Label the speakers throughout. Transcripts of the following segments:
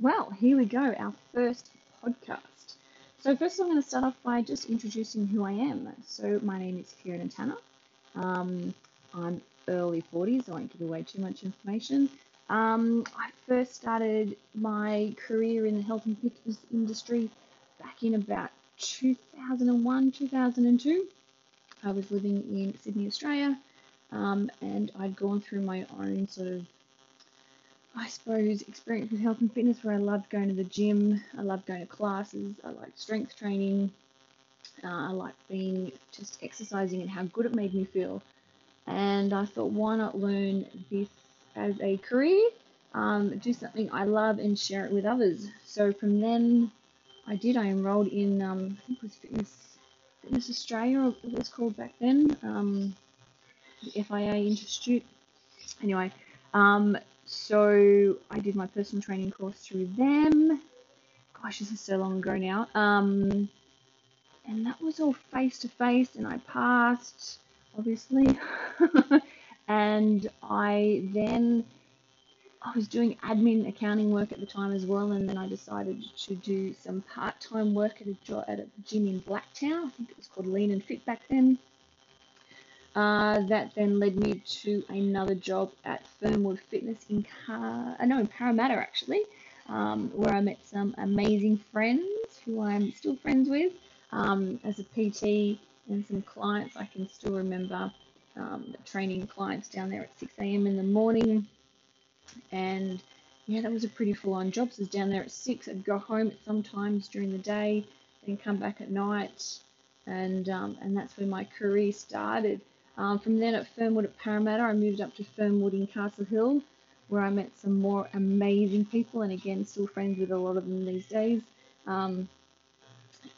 Speaker 1: Well, here we go, our first podcast. So, first, I'm going to start off by just introducing who I am. So, my name is Kieran Tanner. Um, I'm early 40s, I won't give away too much information. Um, I first started my career in the health and fitness industry back in about 2001, 2002. I was living in Sydney, Australia, um, and I'd gone through my own sort of I suppose, experience with health and fitness where I loved going to the gym, I loved going to classes, I liked strength training, uh, I liked being just exercising and how good it made me feel. And I thought, why not learn this as a career? Um, do something I love and share it with others. So from then, I did. I enrolled in, um, I think it was Fitness, Fitness Australia, or it was called back then, um, the FIA Institute. Anyway, um, so I did my personal training course through them. Gosh, this is so long ago now. Um, and that was all face to face, and I passed, obviously. and I then I was doing admin accounting work at the time as well, and then I decided to do some part time work at a, job, at a gym in Blacktown. I think it was called Lean and Fit back then. Uh, that then led me to another job at Fernwood Fitness in Car, uh, no, in Parramatta actually, um, where I met some amazing friends who I'm still friends with. Um, as a PT and some clients, I can still remember um, training clients down there at 6 a.m. in the morning. And yeah, that was a pretty full on job. So I was down there at 6. I'd go home at sometimes during the day, then come back at night. And, um, and that's where my career started. Um, from then at Fernwood at Parramatta, I moved up to Fernwood in Castle Hill, where I met some more amazing people, and again, still friends with a lot of them these days. Um,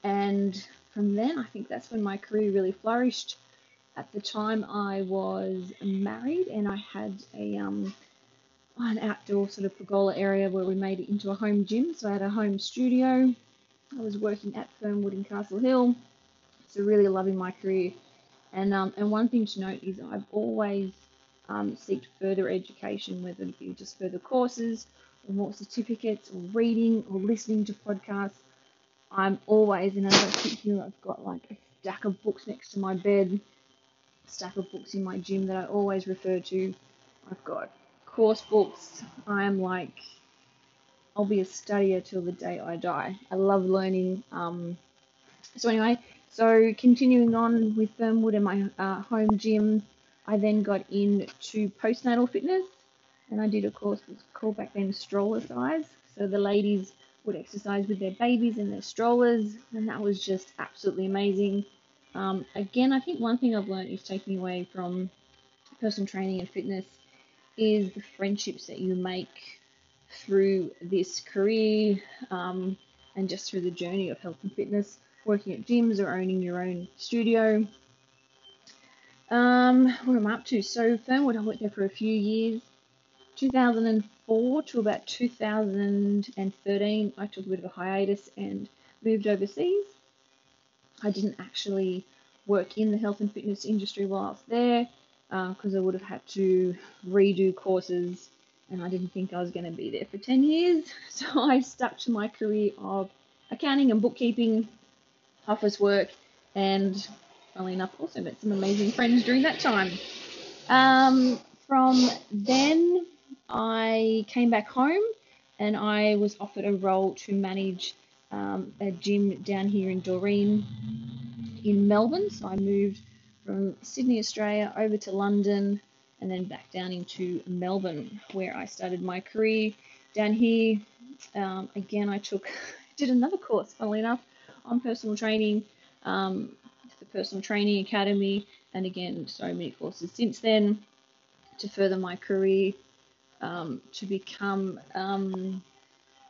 Speaker 1: and from then, I think that's when my career really flourished. At the time, I was married, and I had a um, an outdoor sort of pergola area where we made it into a home gym. So I had a home studio. I was working at Fernwood in Castle Hill, so really loving my career and, um, and one thing to note is I've always um, sought further education, whether it be just further courses or more certificates or reading or listening to podcasts. I'm always, and as I sit here, I've got like a stack of books next to my bed, a stack of books in my gym that I always refer to. I've got course books. I am like, I'll be a studier till the day I die. I love learning. Um, so anyway, so continuing on with Fernwood and my uh, home gym, I then got into postnatal fitness and I did a course called back then Strollercise. So the ladies would exercise with their babies in their strollers and that was just absolutely amazing. Um, again, I think one thing I've learned is taking away from personal training and fitness is the friendships that you make through this career um, and just through the journey of health and fitness working at gyms or owning your own studio. Um, what am I up to? So Fernwood, I worked there for a few years. 2004 to about 2013, I took a bit of a hiatus and moved overseas. I didn't actually work in the health and fitness industry while I was there because uh, I would have had to redo courses and I didn't think I was going to be there for 10 years. So I stuck to my career of accounting and bookkeeping office work, and funnily enough, also met some amazing friends during that time. Um, from then, I came back home and I was offered a role to manage um, a gym down here in Doreen in Melbourne. So I moved from Sydney, Australia, over to London and then back down into Melbourne, where I started my career. Down here, um, again, I took did another course, funnily enough, on personal training, um, the Personal Training Academy, and again, so many courses since then to further my career, um, to become, um,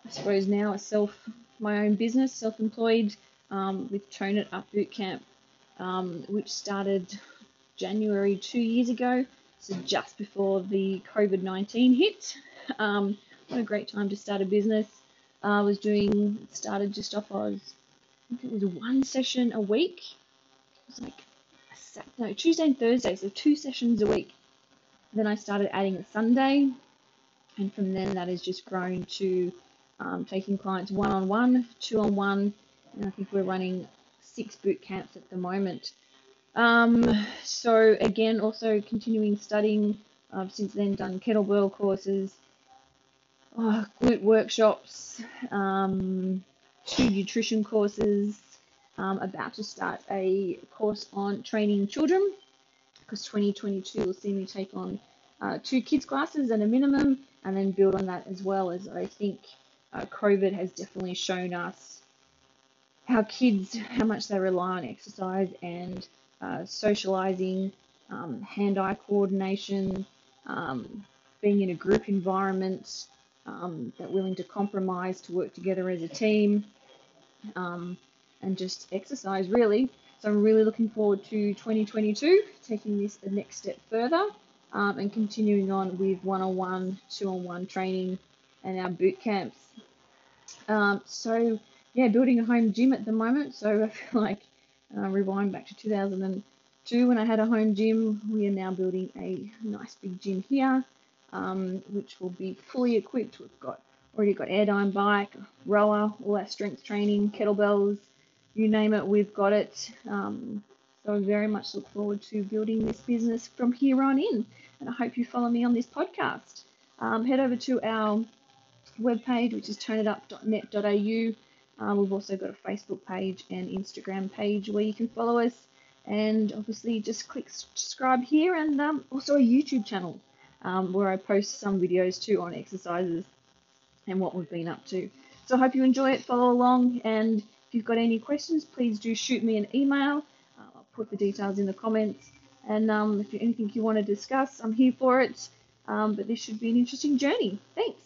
Speaker 1: I suppose now a self, my own business, self-employed um, with Tone It Up Bootcamp, um, which started January two years ago, so just before the COVID-19 hit. Um, what a great time to start a business. I was doing, started just off, I was One session a week. It was like a, no Tuesday and Thursday, so two sessions a week. Then I started adding a Sunday, and from then that has just grown to um, taking clients one on one, two on one, and I think we're running six boot camps at the moment. Um, so again, also continuing studying. I've since then done kettlebell courses, oh, glute workshops, um, two nutrition courses. Um, about to start a course on training children because 2022 will see me take on uh, two kids classes at a minimum and then build on that as well as I think uh, COVID has definitely shown us how kids, how much they rely on exercise and uh, socializing, um, hand-eye coordination, um, being in a group environment, um, that willing to compromise to work together as a team, um, and just exercise really. So I'm really looking forward to 2022, taking this the next step further, um, and continuing on with one-on-one, two-on-one training, and our boot camps. Um, so yeah, building a home gym at the moment. So I feel like uh, rewind back to 2002 when I had a home gym. We are now building a nice big gym here, um, which will be fully equipped. We've got already got Airdyne bike, rower, all our strength training, kettlebells, you name it, we've got it. Um, so I very much look forward to building this business from here on in. And I hope you follow me on this podcast. Um, head over to our webpage, which is toneitup.net.au. Uh, we've also got a Facebook page and Instagram page where you can follow us. And obviously, just click subscribe here and um, also a YouTube channel um, where I post some videos too on exercises and what we've been up to. So I hope you enjoy it, follow along, and if you've got any questions, please do shoot me an email. Uh, I'll put the details in the comments. And um, if anything you want to discuss, I'm here for it. Um, but this should be an interesting journey. Thanks.